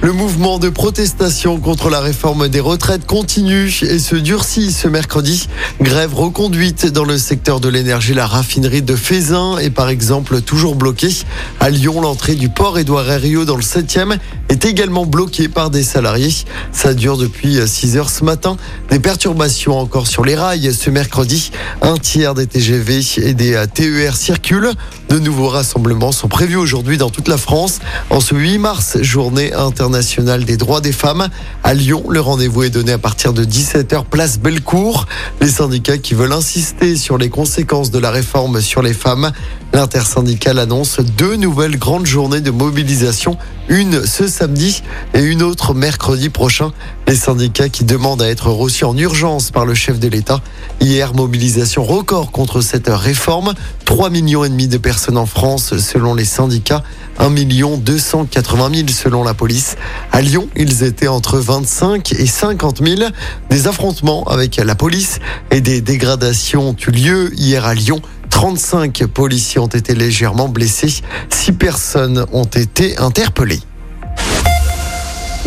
Le mouvement de protestation contre la réforme des retraites continue et se durcit ce mercredi. Grève reconduite dans le secteur de l'énergie. La raffinerie de Fézin est par exemple toujours bloquée. À Lyon, l'entrée du port Édouard Herriot dans le 7e est également bloquée par des salariés. Ça dure depuis 6 heures ce matin. Des perturbations encore sur les rails ce mercredi. Un tiers des TGV et des TER circulent. De nouveaux rassemblements sont prévus aujourd'hui dans toute la France. En ce 8 mars, journée internationale des droits des femmes. À Lyon, le rendez-vous est donné à partir de 17h place Bellecour. Les syndicats qui veulent insister sur les conséquences de la réforme sur les femmes. L'intersyndicale annonce deux nouvelles grandes journées de mobilisation, une ce samedi et une autre mercredi prochain. Les syndicats qui demandent à être reçus en urgence par le chef de l'État. Hier, mobilisation record contre cette réforme. 3 millions et demi de personnes en France selon les syndicats, 1 million 280 000 selon la police. À Lyon, ils étaient entre 25 et 50 000. Des affrontements avec la police et des dégradations ont eu lieu hier à Lyon. 35 policiers ont été légèrement blessés. 6 personnes ont été interpellées.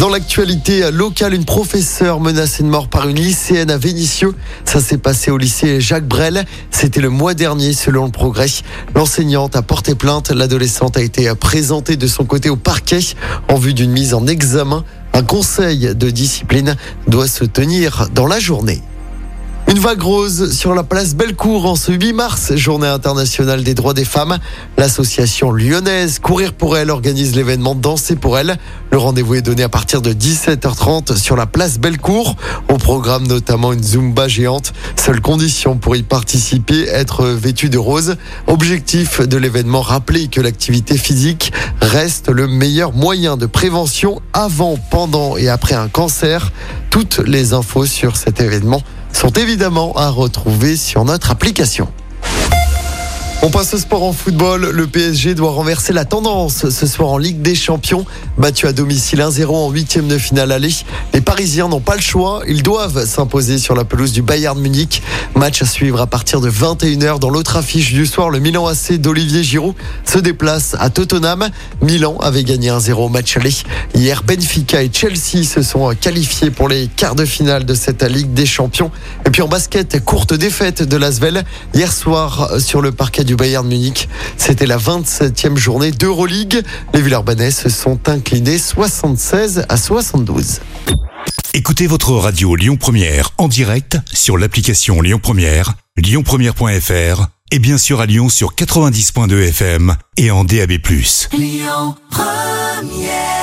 Dans l'actualité locale, une professeure menacée de mort par une lycéenne à Vénissieux. Ça s'est passé au lycée Jacques Brel. C'était le mois dernier, selon le progrès. L'enseignante a porté plainte. L'adolescente a été présentée de son côté au parquet en vue d'une mise en examen. Un conseil de discipline doit se tenir dans la journée. Une vague rose sur la place Bellecour en ce 8 mars, journée internationale des droits des femmes. L'association lyonnaise Courir pour elle organise l'événement Danser pour elle. Le rendez-vous est donné à partir de 17h30 sur la place Bellecour. Au programme notamment une Zumba géante. Seule condition pour y participer, être vêtu de rose. Objectif de l'événement, rappeler que l'activité physique reste le meilleur moyen de prévention avant, pendant et après un cancer. Toutes les infos sur cet événement sont évidemment à retrouver sur notre application. On passe au sport en football. Le PSG doit renverser la tendance ce soir en Ligue des Champions. Battu à domicile 1-0 en huitième de finale aller. Les Parisiens n'ont pas le choix. Ils doivent s'imposer sur la pelouse du Bayern Munich. Match à suivre à partir de 21h dans l'autre affiche du soir. Le Milan AC d'Olivier Giroud se déplace à Tottenham. Milan avait gagné 1-0 au match aller. Hier, Benfica et Chelsea se sont qualifiés pour les quarts de finale de cette Ligue des Champions. Et puis en basket, courte défaite de l'Asvel hier soir sur le parquet du du Bayern Munich. C'était la 27e journée d'Euroleague. Les Villeurbanais se sont inclinés 76 à 72. Écoutez votre radio Lyon Première en direct sur l'application Lyon Première, lyonpremière.fr et bien sûr à Lyon sur 90.2 FM et en DAB+. Lyon Première